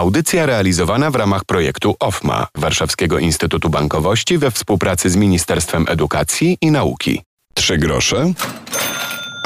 Audycja realizowana w ramach projektu OFMA Warszawskiego Instytutu Bankowości we współpracy z Ministerstwem Edukacji i Nauki. Trzy grosze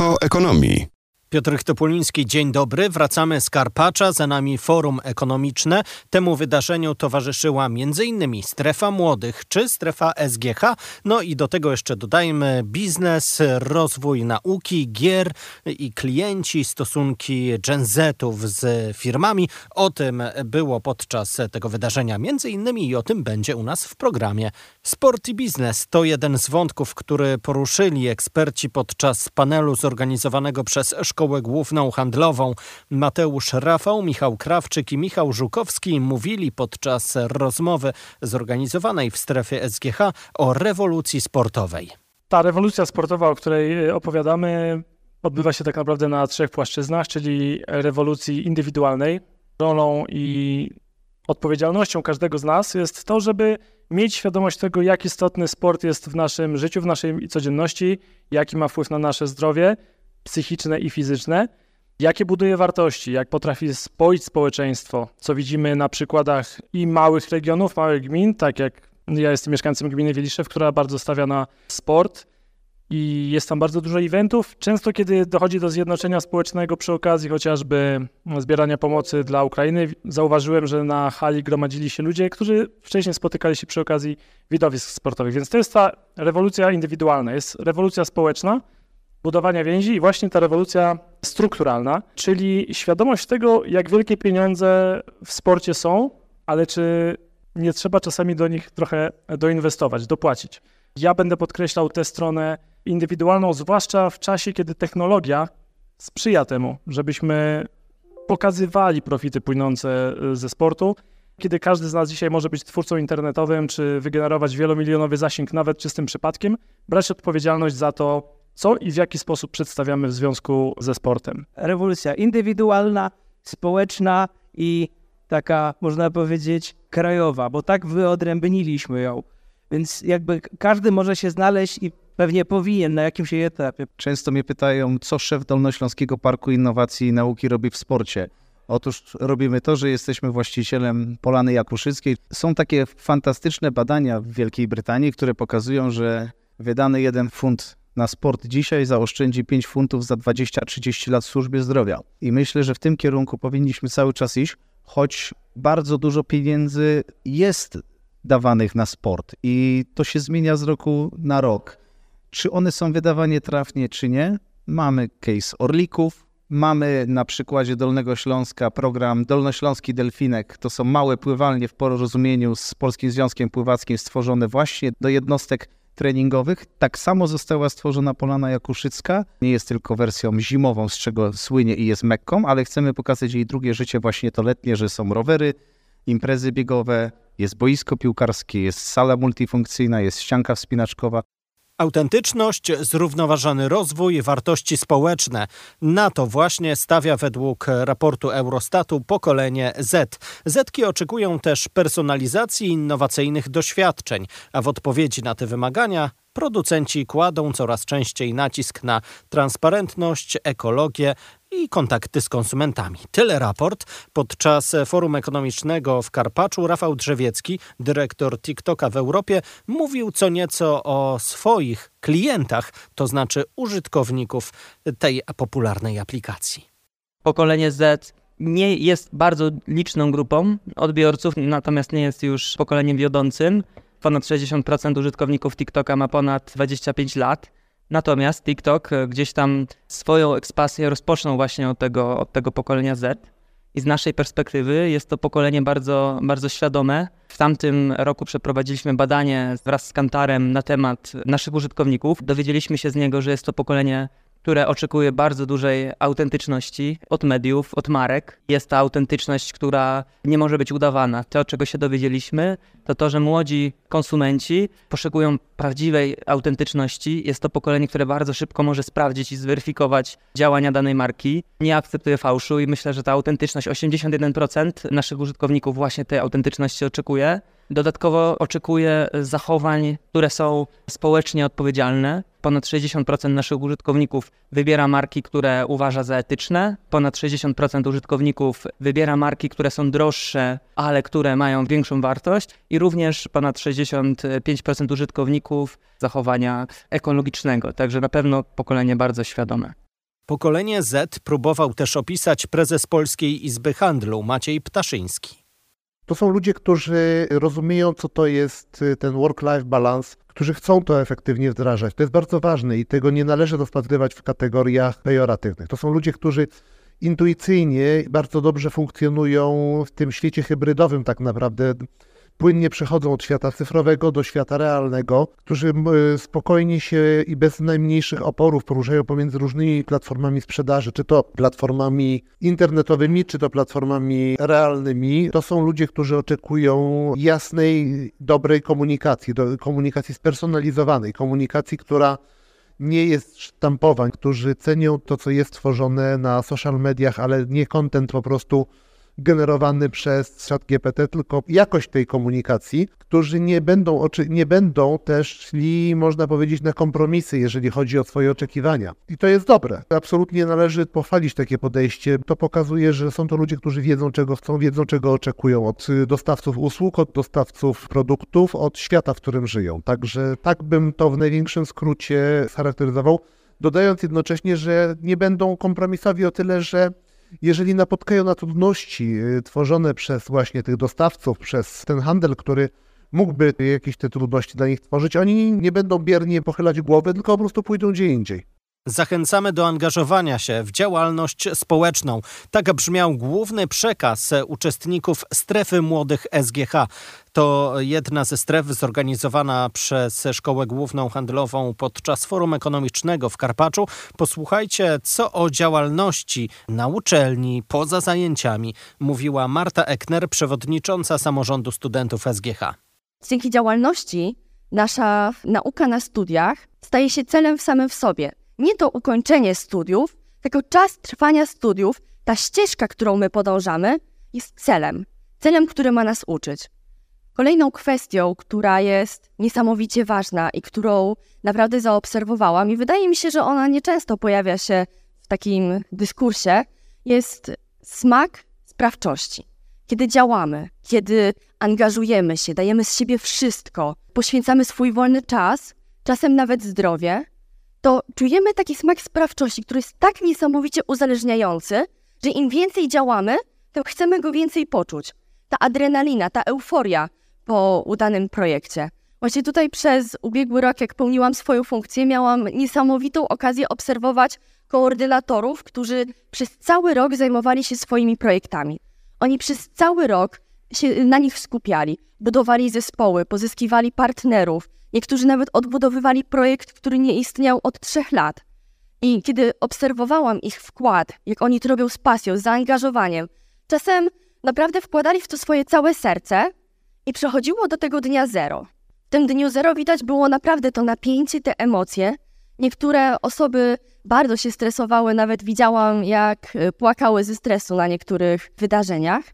o ekonomii. Piotr Topuliński, dzień dobry. Wracamy z Karpacza, za nami forum ekonomiczne. Temu wydarzeniu towarzyszyła m.in. strefa młodych czy strefa SGH. No i do tego jeszcze dodajmy biznes, rozwój nauki, gier i klienci, stosunki Gen Zetów z firmami. O tym było podczas tego wydarzenia m.in. i o tym będzie u nas w programie. Sport i biznes to jeden z wątków, który poruszyli eksperci podczas panelu zorganizowanego przez Szkołę Szkołę Główną Handlową. Mateusz Rafał, Michał Krawczyk i Michał Żukowski mówili podczas rozmowy zorganizowanej w strefie SGH o rewolucji sportowej. Ta rewolucja sportowa, o której opowiadamy, odbywa się tak naprawdę na trzech płaszczyznach, czyli rewolucji indywidualnej. Rolą i odpowiedzialnością każdego z nas jest to, żeby mieć świadomość tego, jak istotny sport jest w naszym życiu, w naszej codzienności, jaki ma wpływ na nasze zdrowie, psychiczne i fizyczne, jakie buduje wartości, jak potrafi spoić społeczeństwo, co widzimy na przykładach i małych regionów, małych gmin, tak jak ja jestem mieszkańcem gminy Wieliszew, która bardzo stawia na sport i jest tam bardzo dużo eventów. Często, kiedy dochodzi do zjednoczenia społecznego przy okazji chociażby zbierania pomocy dla Ukrainy, zauważyłem, że na hali gromadzili się ludzie, którzy wcześniej spotykali się przy okazji widowisk sportowych. Więc to jest ta rewolucja indywidualna, jest rewolucja społeczna, budowania więzi i właśnie ta rewolucja strukturalna, czyli świadomość tego, jak wielkie pieniądze w sporcie są, ale czy nie trzeba czasami do nich trochę doinwestować, dopłacić. Ja będę podkreślał tę stronę indywidualną, zwłaszcza w czasie, kiedy technologia sprzyja temu, żebyśmy pokazywali profity płynące ze sportu. Kiedy każdy z nas dzisiaj może być twórcą internetowym, czy wygenerować wielomilionowy zasięg nawet czystym przypadkiem, brać odpowiedzialność za to, co i w jaki sposób przedstawiamy w związku ze sportem. Rewolucja indywidualna, społeczna i taka, można powiedzieć, krajowa, bo tak wyodrębniliśmy ją. Więc jakby każdy może się znaleźć i pewnie powinien na jakimś etapie. Często mnie pytają, co szef Dolnośląskiego Parku Innowacji i Nauki robi w sporcie. Otóż robimy to, że jesteśmy właścicielem Polany Jakuszyckiej. Są takie fantastyczne badania w Wielkiej Brytanii, które pokazują, że wydany jeden funt na sport dzisiaj zaoszczędzi 5 funtów za 20-30 lat w służbie zdrowia. I myślę, że w tym kierunku powinniśmy cały czas iść, choć bardzo dużo pieniędzy jest dawanych na sport i to się zmienia z roku na rok. Czy one są wydawane trafnie, czy nie? Mamy case Orlików, mamy na przykładzie Dolnego Śląska program Dolnośląski Delfinek. To są małe pływalnie w porozumieniu z Polskim Związkiem Pływackim stworzone właśnie do jednostek treningowych. Tak samo została stworzona Polana Jakuszycka. Nie jest tylko wersją zimową, z czego słynie i jest mekką, ale chcemy pokazać jej drugie życie, właśnie to letnie, że są rowery, imprezy biegowe, jest boisko piłkarskie, jest sala multifunkcyjna, jest ścianka wspinaczkowa. Autentyczność, zrównoważony rozwój, wartości społeczne. Na to właśnie stawia według raportu Eurostatu pokolenie Z. Zetki oczekują też personalizacji innowacyjnych doświadczeń, a w odpowiedzi na te wymagania producenci kładą coraz częściej nacisk na transparentność, ekologię i kontakty z konsumentami. Tyle raport. Podczas forum ekonomicznego w Karpaczu Rafał Drzewiecki, dyrektor TikToka w Europie, mówił co nieco o swoich klientach, to znaczy użytkowników tej popularnej aplikacji. Pokolenie Z nie jest bardzo liczną grupą odbiorców, natomiast nie jest już pokoleniem wiodącym. Ponad 60% użytkowników TikToka ma ponad 25 lat. Natomiast TikTok e, gdzieś tam swoją ekspansję rozpoczął właśnie od tego, od tego pokolenia Z. I z naszej perspektywy jest to pokolenie bardzo, bardzo świadome. W tamtym roku przeprowadziliśmy badanie wraz z Kantarem na temat naszych użytkowników. Dowiedzieliśmy się z niego, że jest to pokolenie które oczekuje bardzo dużej autentyczności od mediów, od marek. Jest to autentyczność, która nie może być udawana. To, czego się dowiedzieliśmy, to to, że młodzi konsumenci poszukują prawdziwej autentyczności. Jest to pokolenie, które bardzo szybko może sprawdzić i zweryfikować działania danej marki. Nie akceptuje fałszu i myślę, że ta autentyczność, 81% naszych użytkowników właśnie tej autentyczności oczekuje. Dodatkowo oczekuje zachowań, które są społecznie odpowiedzialne ponad 60% naszych użytkowników wybiera marki, które uważa za etyczne, ponad 60% użytkowników wybiera marki, które są droższe, ale które mają większą wartość i również ponad 65% użytkowników zachowania ekologicznego. Także na pewno pokolenie bardzo świadome. Pokolenie Z próbował też opisać prezes Polskiej Izby Handlu Maciej Ptaszyński. To są ludzie, którzy rozumieją, co to jest y, ten work-life balance, którzy chcą to efektywnie wdrażać. To jest bardzo ważne i tego nie należy rozpatrywać w kategoriach pejoratywnych. To są ludzie, którzy intuicyjnie bardzo dobrze funkcjonują w tym świecie hybrydowym, tak naprawdę płynnie przechodzą od świata cyfrowego do świata realnego, którzy spokojnie się i bez najmniejszych oporów poruszają pomiędzy różnymi platformami sprzedaży, czy to platformami internetowymi, czy to platformami realnymi. To są ludzie, którzy oczekują jasnej, dobrej komunikacji, do komunikacji spersonalizowanej, komunikacji, która nie jest sztampowań, którzy cenią to, co jest tworzone na social mediach, ale nie content po prostu generowany przez chat GPT, tylko jakość tej komunikacji, którzy nie będą, nie będą też szli, można powiedzieć, na kompromisy, jeżeli chodzi o swoje oczekiwania. I to jest dobre. Absolutnie należy pochwalić takie podejście. To pokazuje, że są to ludzie, którzy wiedzą, czego chcą, wiedzą, czego oczekują od dostawców usług, od dostawców produktów, od świata, w którym żyją. Także tak bym to w największym skrócie charakteryzował, dodając jednocześnie, że nie będą kompromisowi o tyle, że jeżeli napotkają na trudności y, tworzone przez właśnie tych dostawców, przez ten handel, który mógłby jakieś te trudności dla nich tworzyć, oni nie będą biernie pochylać głowy, tylko po prostu pójdą gdzie indziej. Zachęcamy do angażowania się w działalność społeczną. Tak brzmiał główny przekaz uczestników strefy młodych SGH. To jedna ze stref zorganizowana przez Szkołę Główną Handlową podczas Forum Ekonomicznego w Karpaczu. Posłuchajcie, co o działalności na uczelni, poza zajęciami, mówiła Marta Ekner, przewodnicząca samorządu studentów SGH. Dzięki działalności nasza nauka na studiach staje się celem w samym w sobie – nie to ukończenie studiów, tylko czas trwania studiów, ta ścieżka, którą my podążamy, jest celem. Celem, który ma nas uczyć. Kolejną kwestią, która jest niesamowicie ważna i którą naprawdę zaobserwowałam, i wydaje mi się, że ona nieczęsto pojawia się w takim dyskursie, jest smak sprawczości. Kiedy działamy, kiedy angażujemy się, dajemy z siebie wszystko, poświęcamy swój wolny czas, czasem nawet zdrowie, to czujemy taki smak sprawczości, który jest tak niesamowicie uzależniający, że im więcej działamy, tym chcemy go więcej poczuć. Ta adrenalina, ta euforia po udanym projekcie. Właśnie tutaj przez ubiegły rok, jak pełniłam swoją funkcję, miałam niesamowitą okazję obserwować koordynatorów, którzy przez cały rok zajmowali się swoimi projektami. Oni przez cały rok się na nich skupiali, budowali zespoły, pozyskiwali partnerów, Niektórzy nawet odbudowywali projekt, który nie istniał od trzech lat. I kiedy obserwowałam ich wkład, jak oni to robią z pasją, z zaangażowaniem, czasem naprawdę wkładali w to swoje całe serce i przechodziło do tego dnia zero. W tym dniu zero widać było naprawdę to napięcie, te emocje. Niektóre osoby bardzo się stresowały, nawet widziałam, jak e, płakały ze stresu na niektórych wydarzeniach.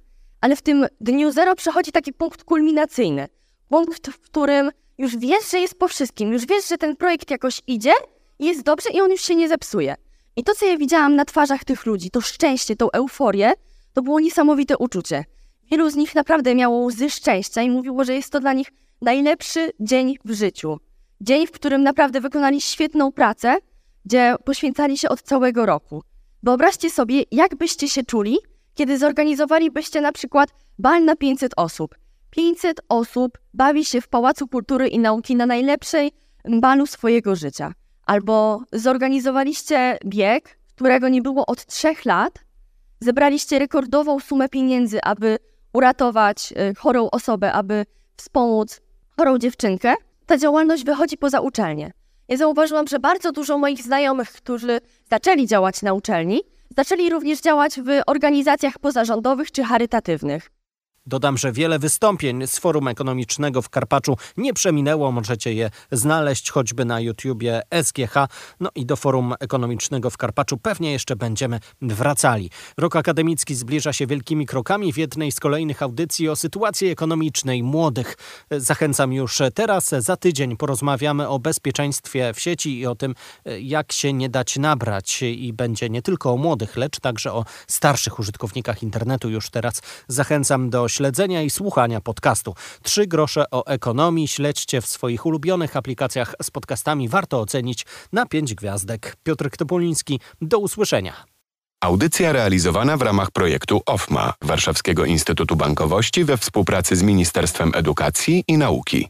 Ale w tym dniu zero przechodzi taki punkt kulminacyjny. Punkt, w którym już wiesz, że jest po wszystkim, już wiesz, że ten projekt jakoś idzie, jest dobrze i on już się nie zepsuje. I to, co ja widziałam na twarzach tych ludzi, to szczęście, tą euforię, to było niesamowite uczucie. Wielu z nich naprawdę miało łzy szczęścia i mówiło, że jest to dla nich najlepszy dzień w życiu. Dzień, w którym naprawdę wykonali świetną pracę, gdzie poświęcali się od całego roku. Wyobraźcie sobie, jak byście się czuli, kiedy zorganizowalibyście na przykład bal na 500 osób. 500 osób bawi się w Pałacu Kultury i Nauki na najlepszej balu swojego życia. Albo zorganizowaliście bieg, którego nie było od trzech lat, zebraliście rekordową sumę pieniędzy, aby uratować y, chorą osobę, aby wspomóc chorą dziewczynkę. Ta działalność wychodzi poza uczelnię. Ja zauważyłam, że bardzo dużo moich znajomych, którzy zaczęli działać na uczelni, zaczęli również działać w organizacjach pozarządowych czy charytatywnych. Dodam, że wiele wystąpień z Forum Ekonomicznego w Karpaczu nie przeminęło. Możecie je znaleźć choćby na YouTubie SGH. No i do Forum Ekonomicznego w Karpaczu pewnie jeszcze będziemy wracali. Rok akademicki zbliża się wielkimi krokami. W jednej z kolejnych audycji o sytuacji ekonomicznej młodych zachęcam już teraz. Za tydzień porozmawiamy o bezpieczeństwie w sieci i o tym, jak się nie dać nabrać. I będzie nie tylko o młodych, lecz także o starszych użytkownikach internetu. Już teraz zachęcam do śledzenia i słuchania podcastu. Trzy grosze o ekonomii śledźcie w swoich ulubionych aplikacjach z podcastami. Warto ocenić na pięć gwiazdek. Piotr Topoliński, do usłyszenia. Audycja realizowana w ramach projektu OFMA Warszawskiego Instytutu Bankowości we współpracy z Ministerstwem Edukacji i Nauki.